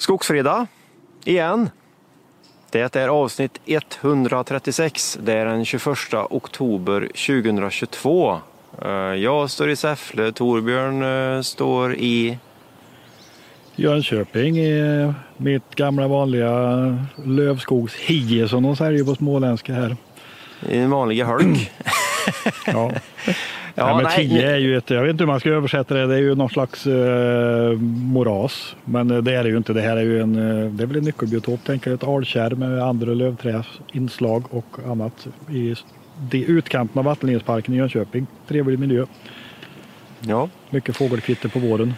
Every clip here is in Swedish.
Skogsfredag, igen. Det är avsnitt 136. Det är den 21 oktober 2022. Eh, jag står i Säffle, Torbjörn eh, står i... Jönköping i mitt gamla vanliga lövskogshie som de säger på småländska här. I en vanliga hölk. ja. Ja, ja, men nej, tio är ju ett, jag vet inte hur man ska översätta det, det är ju någon slags eh, moras. Men eh, det är det ju inte, det här är ju en, eh, det är väl en nyckelbiotop, tänker ett alkärr med andra lövträinslag och annat i de utkanten av vattenlinjesparken i Jönköping. Trevlig miljö. Ja. Mycket fågelkvitter på våren.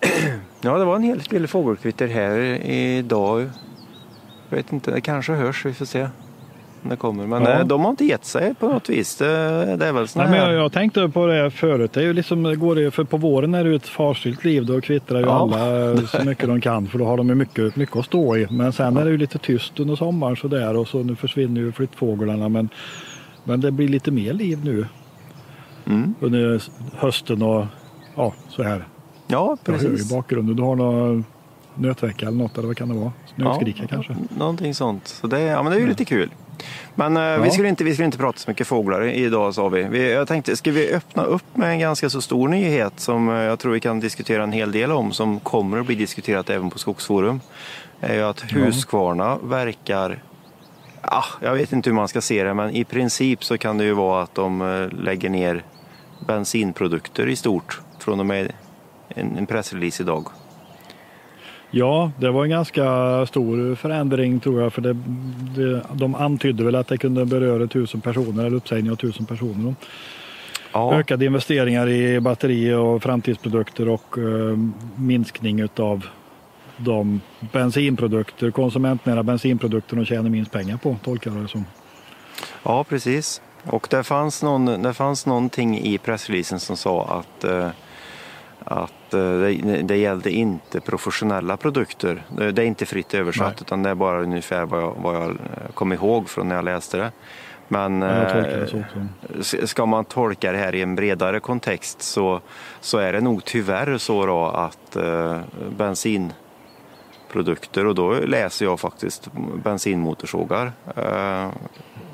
Ja, det var en hel del fågelkvitter här idag. Jag vet inte, det kanske hörs, vi får se det kommer. Men ja. Eh, de har inte gett sig på något vis. Det, det är väl Nej, men jag, jag, tänkte på det förut. Det är ju liksom, går det, för på våren är det ett farstilt liv. Då kvittrar ju ja. alla så mycket de kan för då har de ju mycket, mycket att stå i. Men sen ja. är det ju lite tyst under sommaren sådär och så nu försvinner ju flyttfåglarna. Men, men det blir lite mer liv nu mm. under hösten och ja, så här. Ja, precis. Jag hör i bakgrunden. Du har någon nötvecka eller något eller vad kan det vara? Snöskrika ja, kanske? Någonting sånt. Så det, ja, men det är ju lite kul. Men eh, ja. vi, skulle inte, vi skulle inte prata så mycket fåglar idag sa vi. vi. Jag tänkte, ska vi öppna upp med en ganska så stor nyhet som eh, jag tror vi kan diskutera en hel del om, som kommer att bli diskuterat även på Skogsforum. är ju att Husqvarna verkar Ja, jag vet inte hur man ska se det, men i princip så kan det ju vara att de eh, lägger ner bensinprodukter i stort från och med en pressrelease idag. Ja, det var en ganska stor förändring tror jag. För det, det, de antydde väl att det kunde beröra tusen personer eller uppsägning av tusen personer. Ja. Ökade investeringar i batteri och framtidsprodukter och uh, minskning av de bensinprodukter, konsumentnära bensinprodukter de tjänar minst pengar på, tolkar jag det som. Ja, precis. Och det fanns, någon, det fanns någonting i pressreleasen som sa att uh, att eh, det, det gällde inte professionella produkter. Det, det är inte fritt översatt Nej. utan det är bara ungefär vad jag, vad jag eh, kom ihåg från när jag läste det. Men eh, ska man tolka det här i en bredare kontext så, så är det nog tyvärr så då att eh, bensinprodukter, och då läser jag faktiskt bensinmotorsågar, eh,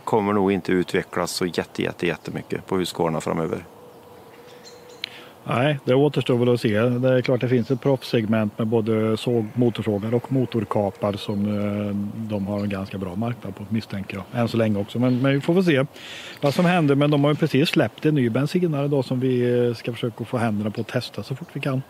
kommer nog inte utvecklas så jätte, jätte, jättemycket på Husqvarna framöver. Nej, det återstår väl att se. Det är klart det finns ett proffssegment med både såg, motorsågar och motorkapar som eh, de har en ganska bra marknad på misstänker jag. Än så länge också. Men, men vi får väl se vad som händer. Men de har ju precis släppt en ny bensinare då som vi eh, ska försöka få händerna på att testa så fort vi kan.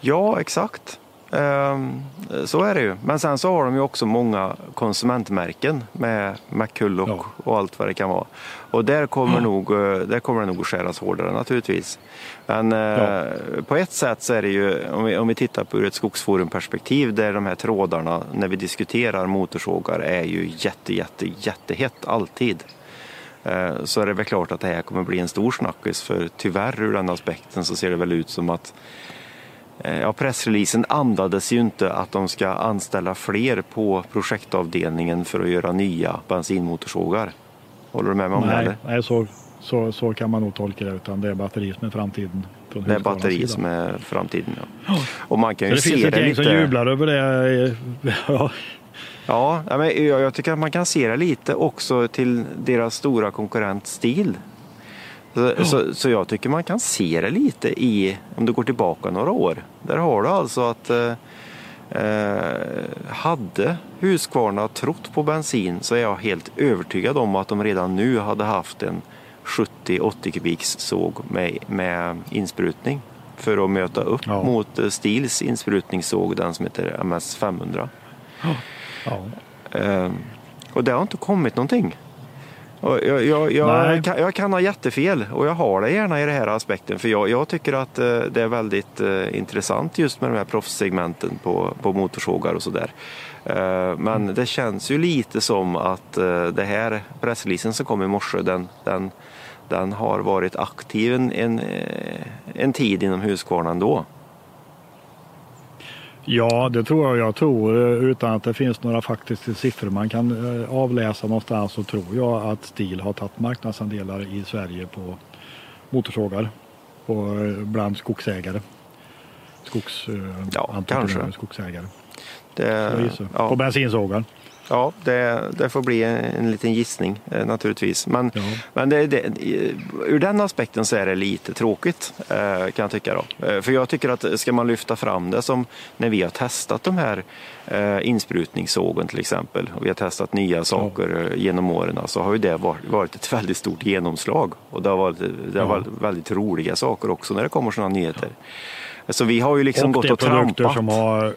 Ja, exakt. Ehm, så är det ju. Men sen så har de ju också många konsumentmärken med McCulloch ja. och allt vad det kan vara. Och där kommer, ja. nog, eh, där kommer det nog att skäras hårdare naturligtvis. Men eh, ja. på ett sätt så är det ju, om vi, om vi tittar på ur ett skogsforumperspektiv, där de här trådarna när vi diskuterar motorsågar är ju jätte, jätte, jättehett alltid. Eh, så är det väl klart att det här kommer bli en stor snackis för tyvärr ur den aspekten så ser det väl ut som att ja, pressreleasen andades ju inte att de ska anställa fler på projektavdelningen för att göra nya bensinmotorsågar. Håller du med mig om nej, det? Nej, så, så, så kan man nog tolka det. Utan det är batteri som är framtiden. det är batteri som är framtiden, ja. Och man kan ju det se finns ett gäng som jublar över det. Ja. Ja, men jag tycker att man kan se det lite också till deras stora konkurrent Stil så, så, så, jag tycker man kan se det lite i, om du går tillbaka några år. Där har du alltså att eh, eh hade Husqvarna trott på bensin så är jag helt övertygad om att de redan nu hade haft en 70-80 kubiks såg med, med insprutning för att möta upp ja. mot eh, Stils insprutningssåg, den som heter MS 500. Ja. Eh, och det har inte kommit någonting. Jag, jag, jag, kan, jag, kan, ha jättefel och jag har det gärna i den här aspekten för jag, tycker att eh, det är väldigt eh, intressant just med de här proffssegmenten på, på motorsågar och sådär. Eh, men mm. det känns ju lite som att det här pressreleasen som kom i morse den, den, den har varit aktiv en, en, en tid inom Husqvarna ändå. Ja, det tror jag. Jag tror utan att det finns några faktiska siffror man kan eh, avläsa någonstans så tror jag att STIL har tagit marknadsandelar i Sverige på motorsågar på, eh, bland skogsägare. Skogs, ja, kanske. skogsägare. Det, ja. På bensinsågar? Ja, det, det, får bli en, en liten gissning eh, naturligtvis. Men, ja. men det, det, ur den aspekten så är det lite tråkigt eh, kan jag tycka. Då. Eh, för jag tycker att ska man lyfta fram det som när vi har testat de här insprutningssågen till exempel och vi har testat nya saker ja. genom åren så har ju det varit, ett väldigt stort genomslag och det har varit, det har varit väldigt roliga saker också när det kommer sådana nyheter. Så vi har ju liksom och gått och trampat. Som har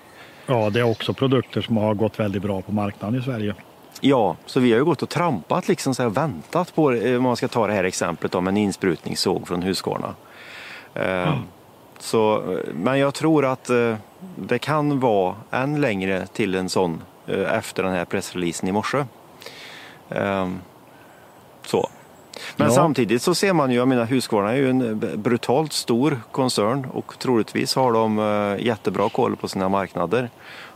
Ja, det är också produkter som har gått väldigt bra på marknaden i Sverige. Ja, så vi har ju gått och trampat liksom så här, väntat på, eh, om man ska ta det här exemplet om en insprutningssåg från Husqvarna. Mm. Så, men jag tror att eh, det kan vara än längre till en sån efter den här pressreleasen i morse. Så. Men ja. samtidigt så ser man ju, jag menar Husqvarna är ju en brutalt stor koncern och troligtvis har de eh, jättebra koll på sina marknader.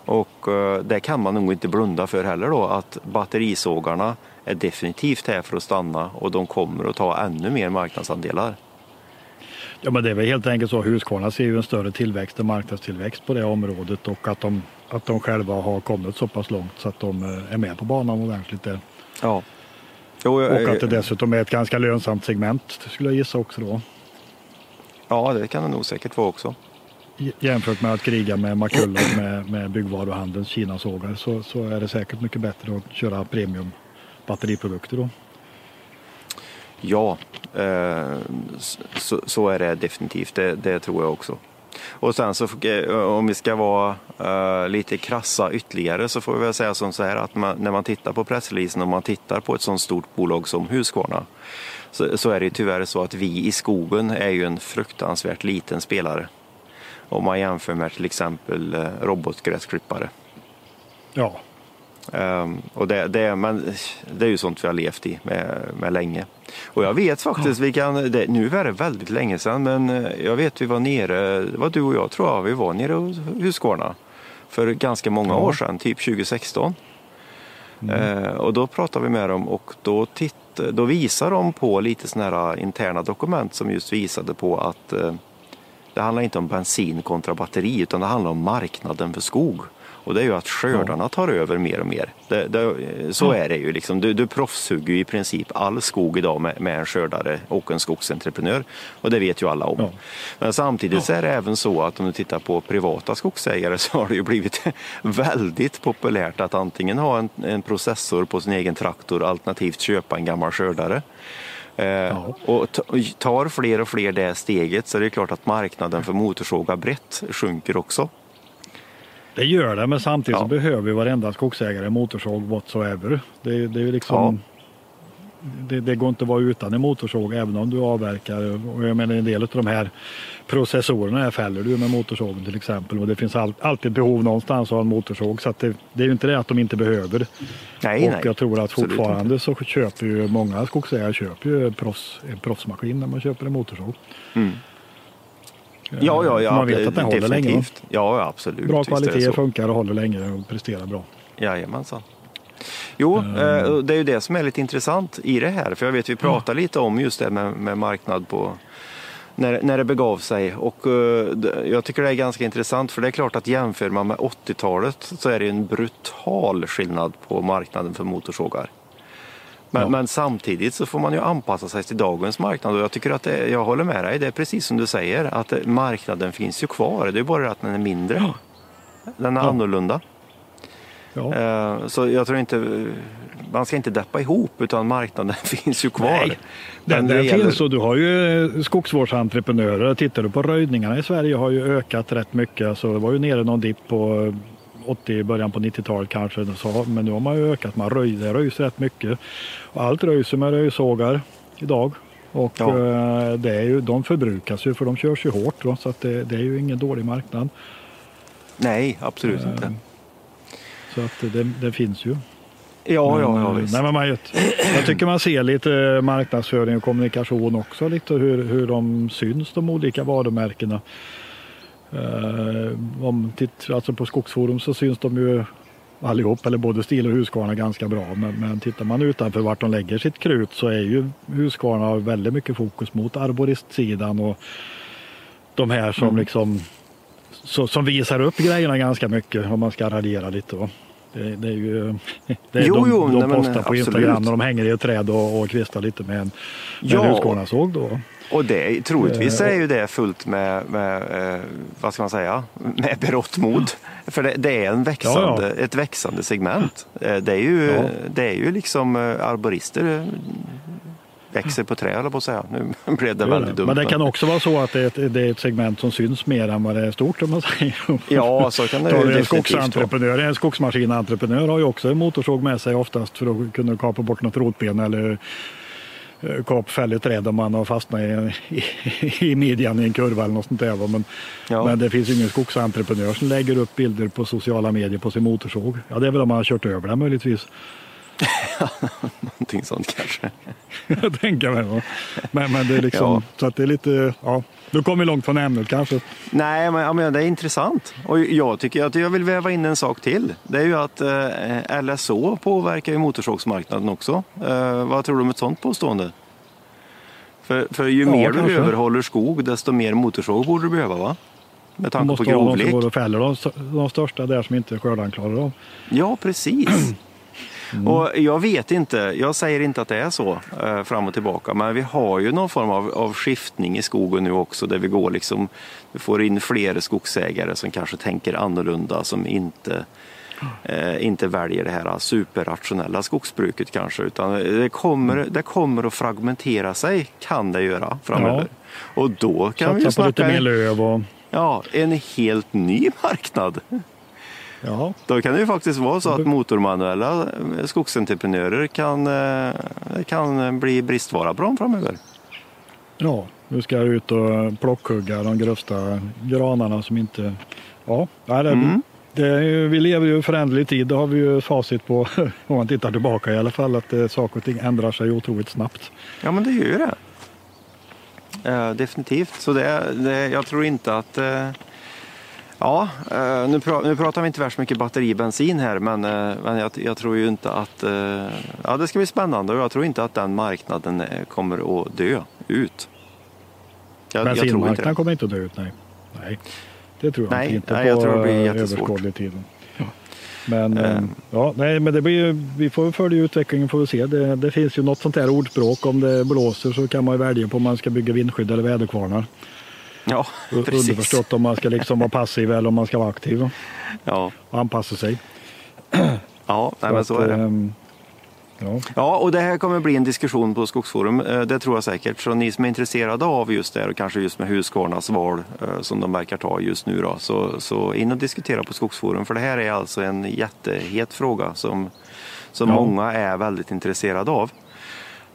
Och eh, det kan man nog inte blunda för heller då att batterisågarna är definitivt här för att stanna och de kommer att ta ännu mer marknadsandelar. Ja men det är väl helt enkelt så Husqvarna ser ju en större tillväxt och marknadstillväxt på det området och att de, att de själva har kommit så pass långt så att de eh, är med på banan ordentligt där. Ja. Jo, jag, och att det dessutom är ett ganska lönsamt segment skulle jag gissa också då. Ja, det kan det nog säkert vara också. Jämfört med att kriga med Makulla med, med byggvaruhandelns Kinasågar så, så är det säkert mycket bättre att köra premium batteriprodukter då. Ja, eh, så, så, är det definitivt. Det, det tror jag också. Och sen så eh, om vi ska vara uh, lite krassa ytterligare så får vi väl säga som så här att man, när man tittar på pressreleasen och man tittar på ett sådant stort bolag som Husqvarna så, så, är det tyvärr så att vi i skogen är ju en fruktansvärt liten spelare. Om man jämför med till exempel uh, robotgräsklippare. Ja, Um, och det, det, men det är ju sånt vi har levt i med, med länge. Och jag vet faktiskt, vi kan, det, nu är det väldigt länge sedan, men eh, jag vet vi var nere, det var du och jag tror jag, vi var nere hos Husqvarna för ganska många år sedan, typ 2016. Mm. Uh, och då pratade vi med dem och då, titt, då visade de på lite sådana här interna dokument som just visade på att uh, det handlar inte om bensin kontra batteri utan det handlar om marknaden för skog. Och det är ju att skördarna tar över mer och mer. Det, det, så är det ju. Liksom. Du, du proffshugger ju i princip all skog idag med, med en skördare och en skogsentreprenör. Och det vet ju alla om. Ja. Men samtidigt så är det även så att om du tittar på privata skogsägare så har det ju blivit väldigt populärt att antingen ha en, en processor på sin egen traktor alternativt köpa en gammal skördare. Eh, ja. Och tar fler och fler det steget så är det klart att marknaden för motorsågar brett sjunker också. Det gör det, men samtidigt ja. så behöver ju varenda skogsägare motorsåg whatsoever. Det, det är liksom ja. Det, det, går inte att vara utan en motorsåg även om du avverkar. Och jag menar en del av de här processorerna här fäller du med motorsågen till exempel. Och det finns all, alltid behov någonstans av en motorsåg. Så det, det, är ju inte det att de inte behöver. Nej, och nej. jag tror att fortfarande så köper ju många skogsägare köper ju proffs, en proffsmaskin när man köper en motorsåg. Mm. Ja, ja, ja. Man vet att den håller länge. Ja, absolut. Bra kvalitet, funkar och håller länge och presterar bra. Jajamensan. Jo, mm. det är ju det som är lite intressant i det här. För jag vet vi pratar mm. lite om just det med, med marknad på när, när det begav sig. Och uh, jag tycker det är ganska intressant för det är klart att jämför man med 80-talet så är det en brutal skillnad på marknaden för motorsågar. Men, ja. men, samtidigt så får man ju anpassa sig till dagens marknad och jag tycker att det, jag håller med dig. Det är precis som du säger att marknaden finns ju kvar. Det är bara att den är mindre. Den är ja. annorlunda. Ja. Eh, så jag tror inte, man ska inte deppa ihop utan marknaden finns ju kvar. Nej, den där gäller... finns och du har ju skogsvårdsentreprenörer. Tittar du på röjningarna i Sverige har ju ökat rätt mycket. Alltså det var ju nere någon dipp på 80, början på 90-talet kanske. Så, men nu har man ju ökat, man röj, det röjs rätt mycket. Och allt röjs med röjsågar idag. Och ja. eh, det är ju, de förbrukas ju för de körs ju hårt då, så att det, det är ju ingen dålig marknad. Nej, absolut eh, inte. Så att det, det finns ju. Ja, men, ja, ja visst. Nej, men man, jag tycker man ser lite marknadsföring och kommunikation också, lite hur, hur de syns de olika varumärkena. Eh, om titt, alltså på Skogsforum så syns de ju allihop, eller både Stil och Husqvarna ganska bra. Men, men tittar man utanför vart de lägger sitt krut så är ju Husqvarna väldigt mycket fokus mot arboristsidan och de här som mm. liksom så, som visar upp grejerna ganska mycket om man ska radera lite. Då. Det, det, är ju det är Jo, de, jo, de nej, men postar på absolut. Instagram när de hänger i ett träd och, och kvistar lite med en, med Ja. en Husqvarna-såg. Då. Och det, troligtvis Eh, är ju det fullt med, med eh, vad ska man säga, med berått mod. För det, det är en växande, ett växande segment. Eh, Det är ju, Ja. det är ju liksom arborister växer på träd, eller på att säga. Nu blev det väldigt dumt. Men det kan också vara så att det är, ett, det är ett segment som syns mer än vad det är stort om man säger. Ja, så kan det ju definitivt skogsentreprenör, en skogsmaskinentreprenör har ju också en motorsåg med sig oftast för att kunna kapa bort något rotben eller eh, kapa fäll i träd om man har fastnat i, i, i midjan i en kurva eller något sånt där. Men, Ja. men det finns ju ingen skogsentreprenör som lägger upp bilder på sociala medier på sin motorsåg. Ja, det är väl om man har kört över den möjligtvis. Någonting sånt kanske. Jag tänker mig. va. Men, men det är liksom, Ja. så att det är lite, ja, du kommer långt från ämnet kanske. Nej, men, ja, men det är intressant. Och jag tycker att jag vill väva in en sak till. Det är ju att eh, LSO påverkar ju motorsågsmarknaden också. Eh, vad tror du om ett sånt påstående? För, för ju Ja, mer du kanske. överhåller skog, desto mer motorsåg borde du behöva, va? Med tanke på måste ha någon som grovlek. går och fäller de, de största där som inte skördaren klarar av. Ja, precis. Och jag vet inte, jag säger inte att det är så eh, fram och tillbaka, men vi har ju någon form av, av skiftning i skogen nu också där vi går liksom, vi får in fler skogsägare som kanske tänker annorlunda, som inte eh, inte väljer det här superrationella skogsbruket kanske, utan det kommer, det kommer att fragmentera sig, kan det göra framöver. Och då kan vi ju Satsa på lite snacka mer löv och ja, en helt ny marknad. Ja, Då kan det ju faktiskt vara så att motormanuella eh, skogsentreprenörer kan, eh, kan bli bristvara på dem framöver. ja, nu ska jag ut och plockhugga de grövsta granarna som inte... Ja, nej, det, Mm. det vi lever ju i föränderlig tid. Det har vi ju facit på om man tittar tillbaka i alla fall. Att eh, saker och ting ändrar sig otroligt snabbt. Ja, men det gör ju det. Definitivt. Så det, det, jag tror inte att... Ja, eh, nu, pra, nu pratar vi inte värst mycket batteribensin här, men, eh, men jag, jag tror ju inte att... Eh, ja, det ska bli spännande och jag tror inte att den marknaden kommer att dö ut. Jag, jag tror inte Bensinmarknaden kommer inte att dö ut, nej. Nej, det tror jag Nej, inte nej, jag tror det blir jättesvårt. tid. Men, ja, nej, men det blir, vi får följa utvecklingen får vi se. Det, det finns ju något sånt här ordspråk. Om det blåser så kan man ju välja på om man ska bygga vindskydd eller väderkvarnar. Ja, precis. Underförstått om man ska liksom vara passiv eller om man ska vara aktiv och Ja, anpassa sig. ja nej, men så är det. ehm, Ja. Ja, och det här kommer bli en diskussion på Skogsforum, eh, det tror jag säkert. Så ni som är intresserade av just det, och kanske just med Husqvarnas val eh, som de verkar ta just nu, då, så, så in och diskutera på Skogsforum. För det här är alltså en jättehet fråga som, som Ja. många är väldigt intresserade av.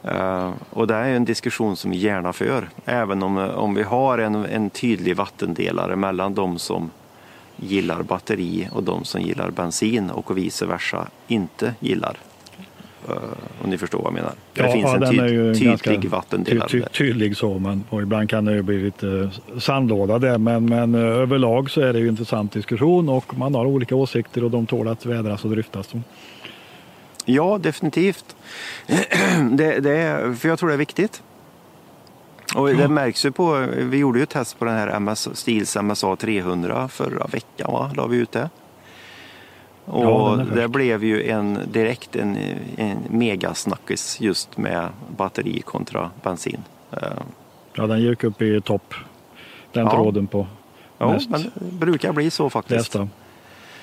Eh, och det är en diskussion som vi gärna för, även om, om vi har en, en tydlig vattendelare mellan de som gillar batteri och de som gillar bensin och vice versa inte gillar. Eh, Om ni förstår vad jag menar. det finns en är ju ty- ganska tydlig vattendelare. ty, tydlig så, men och ibland kan det ju bli lite sandlåda där. Men, men eh, överlag så är det ju en intressant diskussion och man har olika åsikter och de tål att vädras och dryftas. Ja, definitivt. det, det för jag tror det är viktigt. Och det märks ju på, vi gjorde ju ett test på den här MS, Stils MSA 300 förra veckan, va? La vi ut det. Och Ja, det blev ju en direkt en, en megasnackis just med batteri kontra bensin. Eh, Ja, den gick upp i topp. Den Ja. tråden på Ja, men det brukar bli så faktiskt. lästa.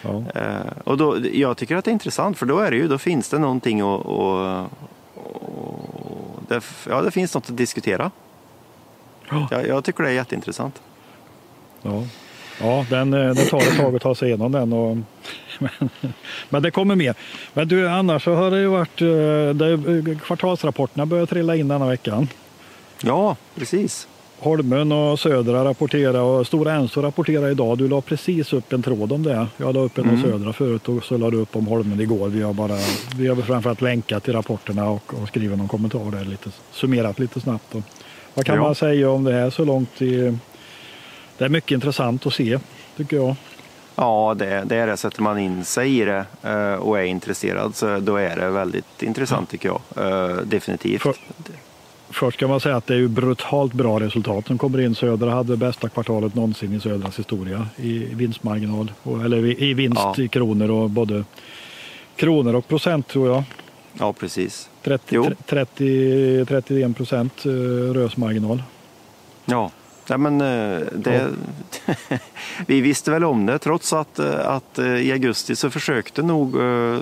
Ja. Eh, och då, jag tycker att det är intressant för då är det ju, då finns det någonting och, och, och det, ja, det finns något att diskutera. Ja. Jag, jag tycker det är jätteintressant. Ja, ja den, eh, det tar ett tag att ta sig igenom den. Och, men, men det kommer mer. Men du, annars så har det ju varit, eh, det, kvartalsrapporterna börjar trilla in denna veckan. Ja, precis. Holmen och Södra rapporterar och Stora Enso rapporterar idag. Du la precis upp en tråd om det. Jag la upp en om Mm. Södra förut och så la du upp om Holmen igår. Vi har, bara, vi har framförallt länkat till rapporterna och, och skrivit någon kommentar där lite, summerat lite snabbt. Och, vad kan Ja. man säga om det här så långt? I, det är mycket intressant att se tycker jag. Ja, det, det är det. Sätter man in sig i det eh, och är intresserad så då är det väldigt intressant tycker jag. Eh, definitivt. För- Först ska man säga att det är ju brutalt bra resultat som kommer in. Södra hade bästa kvartalet någonsin i Södras historia i vinstmarginal. Eller i vinst ja. i kronor och både kronor och procent tror jag. Ja, precis. 30, 30, 31 procent eh, rösmarginal. Ja, Ja, men, eh, det, vi visste väl om det trots att, eh, att i augusti så försökte nog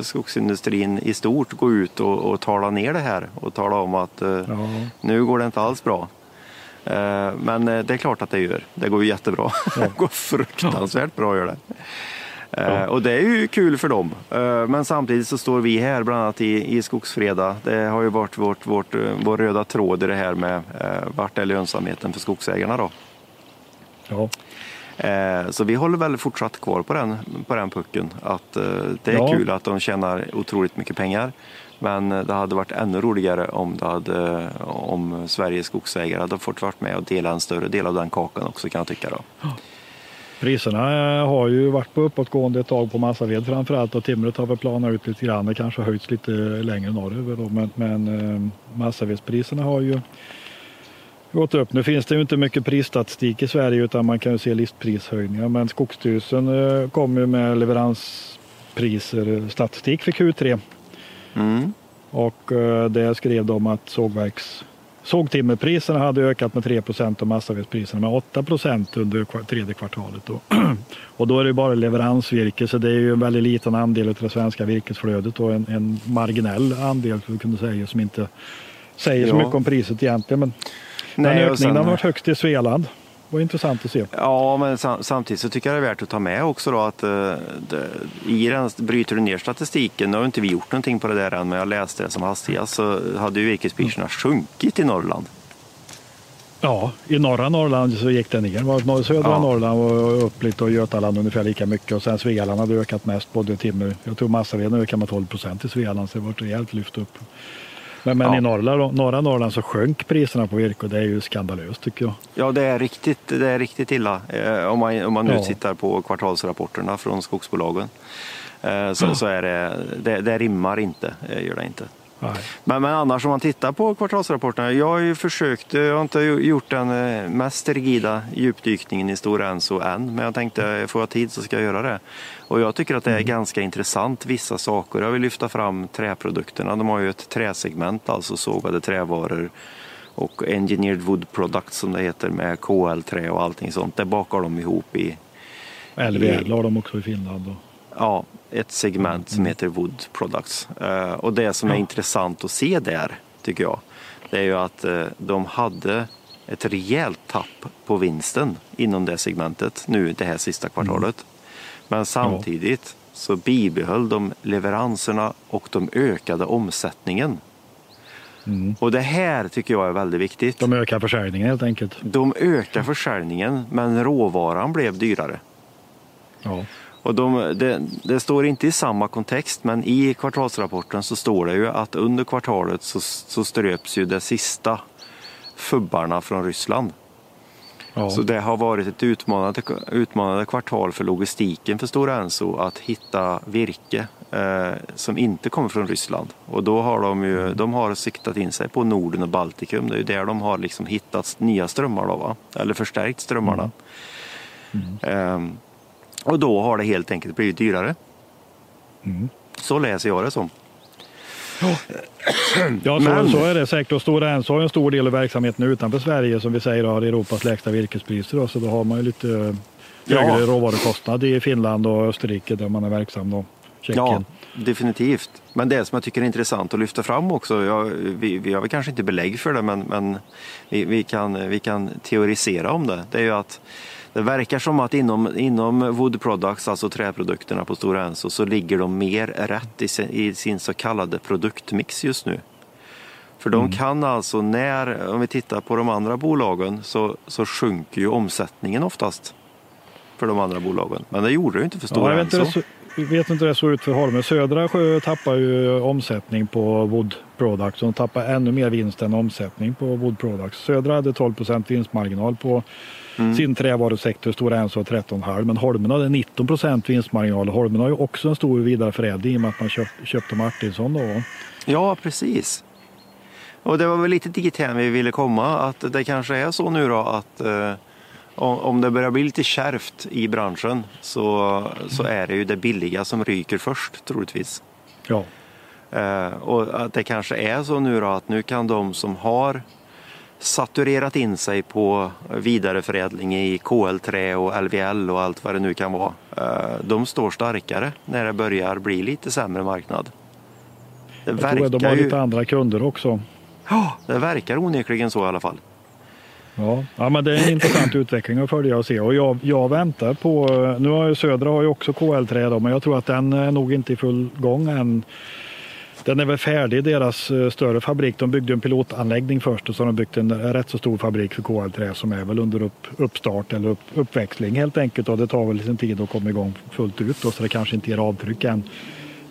skogsindustrin i stort gå ut och, och tala ner det här och tala om att ja. nu går det inte alls bra. Men det är klart att det gör. Det går ju jättebra. Ja. Det går fruktansvärt bra gör det. Ja. Eh, och det är ju kul för dem. Eh, men samtidigt så står vi här bland annat i, i Skogsfreda. Det har ju varit vårt, vårt, eh, vår röda tråd i det här med vart är lönsamheten för skogsägarna då. Ja. Så vi håller väl fortsatt kvar på den, på den pucken. Att det är ja. kul att de tjänar otroligt mycket pengar. Men det hade varit ännu roligare om, det hade, om Sveriges skogsägare hade fått vara med och dela en större del av den kakan också kan jag tycka. Då. Priserna eh, har ju varit på uppåtgående ett tag på massaved framförallt och timret har väl planat ut lite grann. Det kanske har höjts lite längre norröver då, men, men eh, massavedspriserna har ju gått upp. Nu finns det ju inte mycket prisstatistik i Sverige utan man kan ju se listprishöjningar. Men Skogsstyrelsen eh, kommer ju med leveranspriser statistik för Q3. Mm. Och det skrev de att sågverks Sågtimmerpriserna hade ökat med 3% och massavedspriserna med 8% under tredje kvartalet. Och då är det bara leveransvirke så det är ju en väldigt liten andel av det svenska virkesflödet och en, en marginell andel för kunde säga som inte säger så mycket om priset egentligen. Men Nej, den ökningen sen... har varit högst i Svealand var intressant att se. Ja, men samtidigt så tycker jag det är värt att ta med också då att uh, det, i den, bryter du ner statistiken, nu har inte vi gjort någonting på det där än, men jag läste det som hastigast så hade ju virkespriserna mm. sjunkit i Norrland. Ja, i norra Norrland så gick det ner. Södra ja. Norrland var upp lite och Götaland ungefär lika mycket och sen Svealand hade ökat mest både timmer. Jag tror massaveden ökade med 12 procent i Svealand så det var ett rejält lyft upp. Men, men ja. i norra, norra Norrland så sjönk priserna på virke och det är ju skandalöst tycker jag. Ja, det är riktigt, det är riktigt illa eh, om man, om man nu ja. tittar på kvartalsrapporterna från skogsbolagen. Eh, så, så är det, det, det rimmar inte, eh, gör det inte. Men, men annars om man tittar på kvartalsrapporterna. Jag har ju försökt, jag har inte gjort den eh, mest rigida djupdykningen i Stora Enso än. Men jag tänkte, får jag tid så ska jag göra det. Och jag tycker att det är mm. ganska intressant vissa saker. Jag vill lyfta fram träprodukterna. De har ju ett träsegment, alltså sågade trävaror och Engineered Wood Products som det heter med KL-trä och allting sånt. Det bakar de ihop i... LVL har de också i Finland. Och... Ja, ett segment som mm. heter Wood Products. Eh, och det som är ja. intressant att se där, tycker jag, det är ju att eh, de hade ett rejält tapp på vinsten inom det segmentet nu det här sista kvartalet. Mm. Men samtidigt så bibehöll de leveranserna och de ökade omsättningen. Mm. Och det här tycker jag är väldigt viktigt. De ökar försäljningen helt enkelt. De ökar försäljningen men råvaran blev dyrare. Ja. Och de, det, det, står inte i samma kontext men i kvartalsrapporten så står det ju att under kvartalet så, så ströps ju de sista fubbarna från Ryssland. Ja. Så det har varit ett utmanande, utmanande kvartal för logistiken för Stora Enso att hitta virke eh, som inte kommer från Ryssland. Och då har de ju mm. de har siktat in sig på Norden och Baltikum. Det är ju där de har liksom hittat nya strömmar, då, va? eller förstärkt strömmarna. Mm. Mm. Eh, och då har det helt enkelt blivit dyrare. Mm. Så läser jag det som. Ja, så, så är det säkert. Och Stora Enso har en stor del av verksamheten utanför Sverige som vi säger har Europas lägsta virkespriser. Då, så då har man ju lite högre ja. råvarukostnad i Finland och Österrike där man är verksam. Då. Ja, definitivt. Men det som jag tycker är intressant att lyfta fram också, ja, vi, vi har väl kanske inte belägg för det men, men vi, vi, kan, vi kan teorisera om det. Det är ju att det verkar som att inom, inom Wood Products, alltså träprodukterna på Stora Enso, så ligger de mer rätt i sin, i sin så kallade produktmix just nu. För de mm. kan alltså, när, om vi tittar på de andra bolagen, så, så sjunker ju omsättningen oftast för de andra bolagen. Men det gjorde det inte för Stora ja, Enso. Vi vet inte hur det såg ut för Holmen. Södra sjö tappar ju omsättning på Wood Products. De tappar ännu mer vinst än omsättning på Wood Products. Södra hade 12% vinstmarginal på Mm. Sin trävarusektor, Stora Enso har 13,5 men Holmen hade 19 procent vinstmarginal. Holmen har ju också en stor vidareförädling i och med att man köpt, köpte Martinsson då. Ja, precis. Och det var väl lite dithän vi ville komma, att det kanske är så nu då att eh, om det börjar bli lite kärvt i branschen så, så är det ju det billiga som ryker först troligtvis. Ja. Eh, och att det kanske är så nu då att nu kan de som har saturerat in sig på vidareförädling i KL-trä och LVL och allt vad det nu kan vara. Eh, de står starkare när det börjar bli lite sämre marknad. Det Jag tror att de har ju... lite andra kunder också. Ja, det verkar onekligen så i alla fall. Ja, ja men det är en intressant utveckling att följa och se. Och jag, jag väntar på, nu har ju Södra har ju också KL-trä men jag tror att den är nog inte i full gång än. Den är väl färdig, deras eh, större fabrik. De byggde en pilotanläggning först och så har de byggt en rätt så stor fabrik för KL-trä som är väl under upp, uppstart eller upp, uppväxling helt enkelt. Och det tar väl sin tid att komma igång fullt ut då, så det kanske inte ger avtryck än.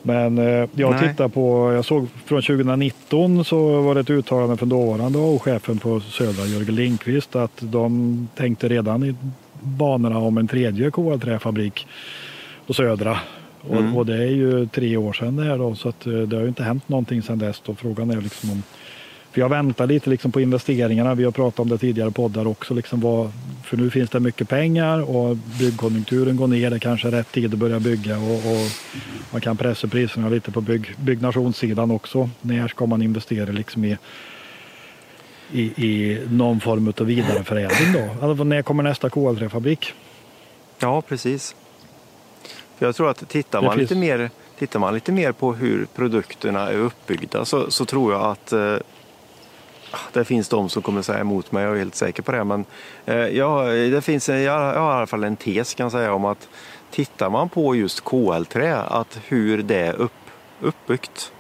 Men eh, jag tittar på, jag såg från 2019 så var det ett uttalande från dåvarande och chefen på Södra, Jörgen Lindqvist, att de tänkte redan i banorna om en tredje KL-träfabrik på Södra. Mm. Och, och, det är ju tre år sedan det här då, så att eh, det har ju inte hänt någonting sedan dess. Då. Frågan är liksom om för jag väntar lite liksom på investeringarna. Vi har pratat om det tidigare poddar också. Liksom vad, för nu finns det mycket pengar och byggkonjunkturen går ner. Det kanske är rätt tid att börja bygga och, och man kan pressa priserna lite på bygg, byggnationssidan också. När ska man investera liksom i, i, i någon form av vidareförädling då? Alltså, när kommer nästa KL3-fabrik? Ja, precis. För jag tror att tittar man, lite mer, tittar man lite mer på hur produkterna är uppbyggda så, så tror jag att eh, det finns de som kommer säga emot mig, jag är helt säker på det. Men eh, ja, det finns, jag har i alla fall en tes kan säga om att tittar man på just KL-trä, att hur det är upp, uppbyggt,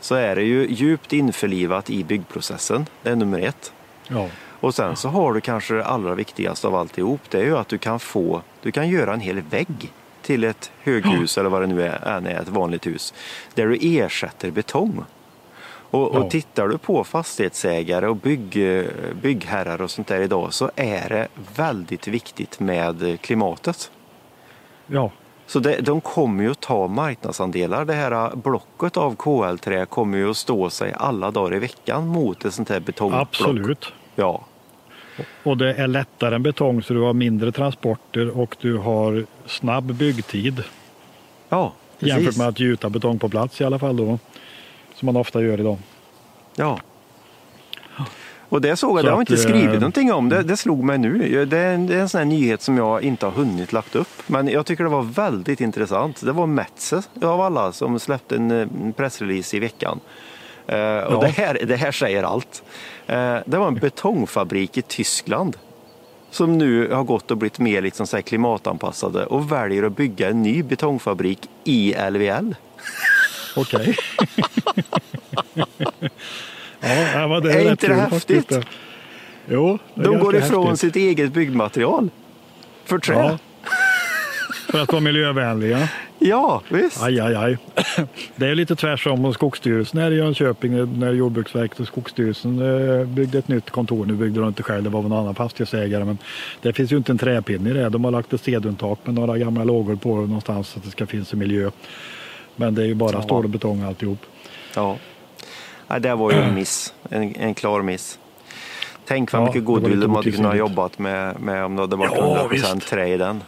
så är det ju djupt införlivat i byggprocessen. Det är nummer ett. Ja. Och sen så har du kanske det allra viktigaste av alltihop, det är ju att du kan få, du kan göra en hel vägg till ett höghus eller vad det nu är, är ett vanligt hus, där du ersätter betong. Och, ja. och tittar du på fastighetsägare och bygg, byggherrar och sånt där idag så är det väldigt viktigt med klimatet. Ja. Så det, de kommer ju att ta marknadsandelar. Det här blocket av KL-trä kommer ju att stå sig alla dagar i veckan mot ett sånt här betongblock. Absolut. Ja. Och det är lättare än betong så du har mindre transporter och du har snabb byggtid. Ja, precis. Jämfört med att gjuta betong på plats i alla fall då. Som man ofta gör idag. Ja. Och det såg jag, det har vi inte skrivit äh... någonting om. Det, det slog mig nu. Det är, en, det är en sån här nyhet som jag inte har hunnit lagt upp. Men jag tycker det var väldigt intressant. Det var Metze av alla som släppte en pressrelease i veckan. Uh, och ja. det, här, det här säger allt. Uh, det var en betongfabrik i Tyskland som nu har gått och blivit mer liksom så klimatanpassade och väljer att bygga en ny betongfabrik i LVL. Okej. ja, det är, är inte det häftigt? Jo, det De går ifrån häftigt. sitt eget byggmaterial för trä. Ja. För att vara miljövänliga. Ja, visst. Aj, aj, aj. Det är lite tvärsom om Skogsstyrelsen här i Jönköping när Jordbruksverket och Skogsstyrelsen eh, byggde ett nytt kontor. Nu byggde de inte själv, det var någon annan fastighetsägare. Men det finns ju inte en träpinne i det. De har lagt ett sedundtak med några gamla lågor på någonstans så att det ska finnas en miljö. Men det är ju bara ja. stål och betong alltihop. Ja, ja det var ju en miss, en, en klar miss. Tänk vad ja, mycket goodwill de hade kunnat jobbat med, med om det hade varit ja, 100% trä i den.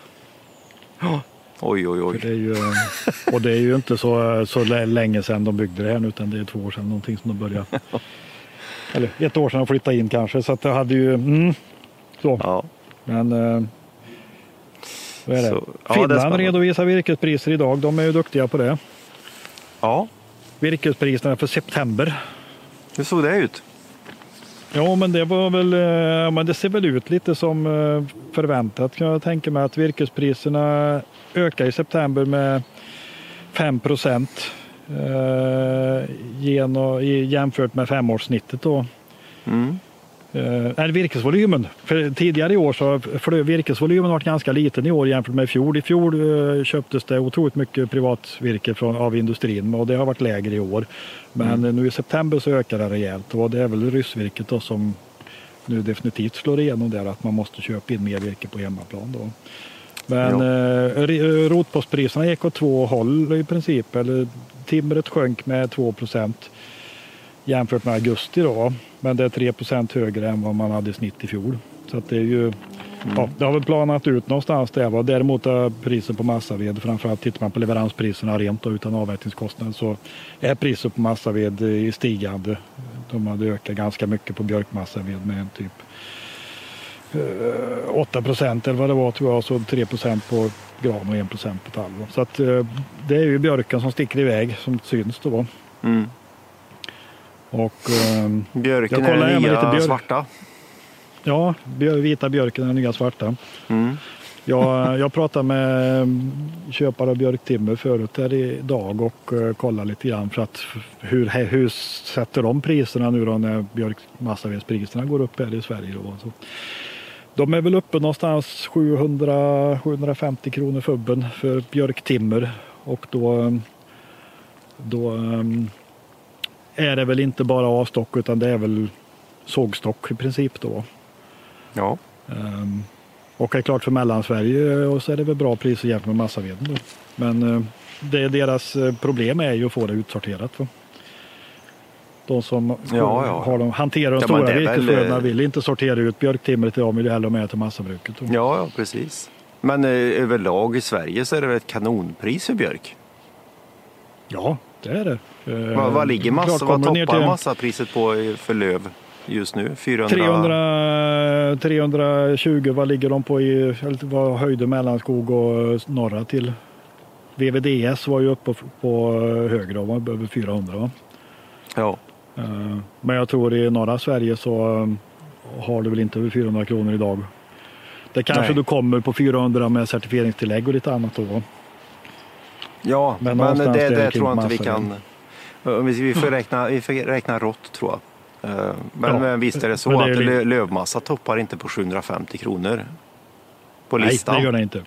Oj, oj, oj. Det ju, och det är ju inte så, så länge sedan de byggde det här utan det är två år sedan någonting som de började. Eller ett år sedan de flyttade in kanske så att det hade ju, mm, så. Ja. Men eh, vad är det? Så, ja, Finland redovisar virkespriser idag. De är ju duktiga på det. Ja. Virkespriserna för september. Hur såg det ut? Ja, men det var väl, eh, men det ser väl ut lite som eh, förväntat kan jag tänka mig att virkespriserna ökar i september med 5 procent eh, jämfört med femårssnittet då. Mm. Eh, virkesvolymen. För tidigare i år så har virkesvolymen varit ganska liten i år jämfört med i fjol. I fjol eh, köptes det otroligt mycket privatvirke från, av industrin och det har varit lägre i år. Men mm. nu i september så ökar det rejält och det är väl ryssvirket då som nu definitivt slår igenom där att man måste köpa in mer virke på hemmaplan. Då. Men eh, rotpostpriserna gick åt två håll i princip. Eller timret sjönk med 2 procent jämfört med augusti då. Men det är 3% högre än vad man hade i snitt i fjol. Så det är ju Mm. Ja, det har väl planat ut någonstans där. Däremot är priset på massaved, framförallt tittar man på leveranspriserna rent och utan avverkningskostnad, så är priset på massaved i stigande. De hade ökat ganska mycket på björkmassaved med typ 8 eh, procent eller vad det var tror jag, så 3 procent på gran och 1 procent på tall. Så att, eh, det är ju björken som sticker iväg som syns då. Mm. Och, ehm, Björken är den nya björk. svarta. Ja, vita björken är den nya svarta. Mm. Jag, jag pratade med köpare av björktimmer förut här idag och uh, kollade lite grann för att hur, hur sätter de priserna nu då när björkmassavedspriserna går upp här i Sverige. Då, så. De är väl uppe någonstans 700-750 kronor fubben för björktimmer och då, då um, är det väl inte bara avstock utan det är väl sågstock i princip då. Ja. Um, och är klart för Mellansverige och så är det väl bra priser jämfört med massaveden. Då. Men uh, det, deras eh, problem är ju att få det utsorterat. Va? De som ja, ja. Har de, hanterar de ja, stora virkesflödena väl... vill inte sortera ut björktimret idag, vill hellre ha med till massabruket. Ja, ja, precis. Men eh, överlag i Sverige så är det väl ett kanonpris för björk? Ja, det är det. Eh, vad, vad ligger massa, vad toppar till... massapriset på för löv? just nu? 400... 300, 320, vad ligger de på i vad höjde Mellanskog och norra till? VVDS var ju uppe på högre, över 400 va? Ja. Eh, men jag tror i norra Sverige så eh, har du väl inte över 400 kronor idag. Det kanske Nej. du kommer på 400 med certifieringstillägg och lite annat då. Ja, men, men det, det tror jag inte vi kan. Vi får räkna, vi får räkna rått tror jag. Eh, men, ja. men visst är det så det är att lövmassa toppar inte på 750 kronor på listan. Nej, det gör det inte.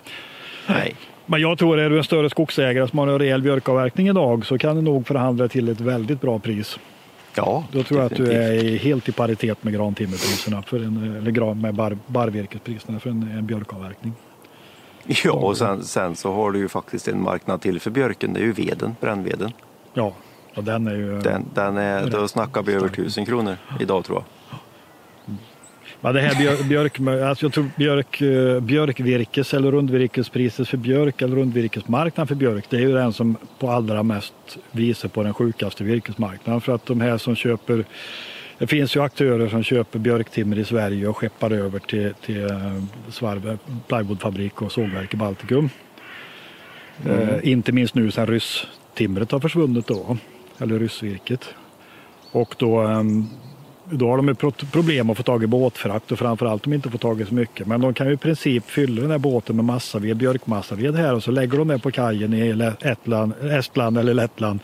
Nej. Men jag tror är du en större skogsägare som har en rejäl björkavverkning idag så kan du nog förhandla till ett väldigt bra pris. Ja, Då tror jag att du är helt i paritet med grantimmerpriserna, för en, eller gran med bar, barrvirkespriserna för en, en björkavverkning. Ja, och sen, sen, så har du ju faktiskt en marknad till för björken, det är ju veden, brännveden. Ja, och den är ju... Den, den är, då snackar vi över tusen kronor idag tror jag. Ja, det här björk, björk, alltså jag tror björk, eh, björkvirkes eller rundvirkespriset för björk eller rundvirkesmarknaden för björk, det är ju den som på allra mest visar på den sjukaste virkesmarknaden. För att de här som köper, det finns ju aktörer som köper björktimmer i Sverige och skeppar över till, till eh, Svarve plywoodfabrik och sågverk i Baltikum. Mm. Eh, inte minst nu sedan rysstimret har försvunnit då eller ryssvirket. Och då, ehm, då har de problem att få tag i båtfrakt och framförallt om de inte får tag i så mycket. Men de kan ju i princip fylla den här båten med massaved, björkmassaved här och så lägger de det på kajen i Estland, Estland eller Lettland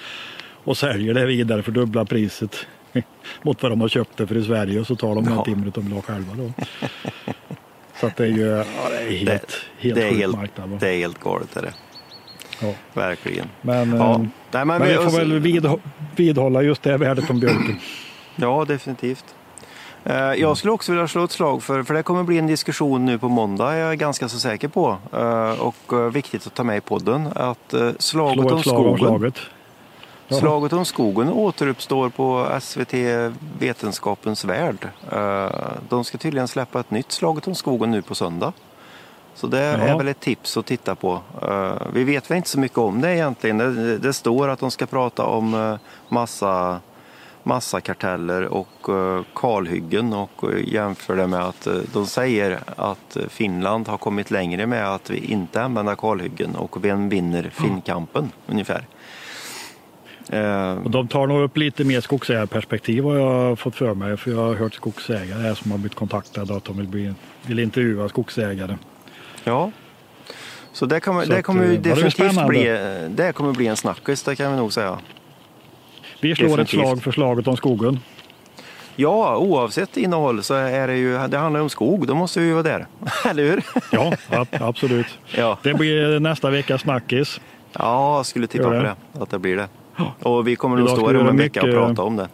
och säljer det vidare för dubbla priset mot vad de har köpt det för i Sverige och så tar de ja. timret de vill ha själva. Då. Så att det är ju ja, det är helt, det, helt det är helt, marknad. Det är helt galet. Är det. Ja. Verkligen. Men, ja. Eh, Nej, men, men vi, får väl vidhå vidhålla just det värdet om björken. Ja, definitivt. Eh, jag skulle också vilja slå ett slag för, för det kommer bli en diskussion nu på måndag, är jag ganska så säker på. Eh, och viktigt att ta med i podden, att slaget om skogen. Slaget. Slaget om skogen återuppstår på SVT Vetenskapens värld. De ska tydligen släppa ett nytt Slaget om skogen nu på söndag. Så det ja. är väl ett tips att titta på. Uh, vi vet väl inte så mycket om det egentligen. Det, det står att de ska prata om uh, massa, massakarteller och kalhyggen och jämför det med att de säger att Finland har kommit längre med att vi inte använder kalhyggen och vem vinner Finnkampen ungefär. Och de tar nog upp lite mer skogsägarperspektiv har jag fått för mig. För jag har hört skogsägare som har blivit kontaktade att de vill, bli, vill intervjua skogsägare. Ja. Så det kommer, så det kommer att, eh, definitivt bli, det kommer bli en snackis, det kan vi nog säga. Vi slår definitivt. ett slag för slaget om skogen. Ja, oavsett innehåll så är det ju, det handlar om skog, då måste vi vara där. Eller hur? ja, absolut. Ja. Det blir nästa veckas snackis. Ja, jag skulle tippa på det, att det blir det. Och vi kommer nog stå här om en vecka och prata om det.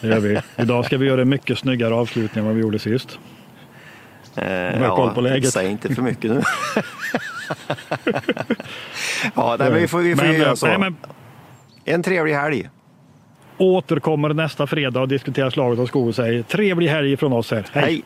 det gör vi. Idag ska vi göra en mycket snyggare avslutning än vad vi gjorde sist. Eh, ja. Säg inte för mycket nu. ja, nej, men vi får, vi får men, göra så. Nej, men... En trevlig helg. återkommer nästa fredag och diskuterar slaget om säger trevlig helg från oss här. Hej. Hej.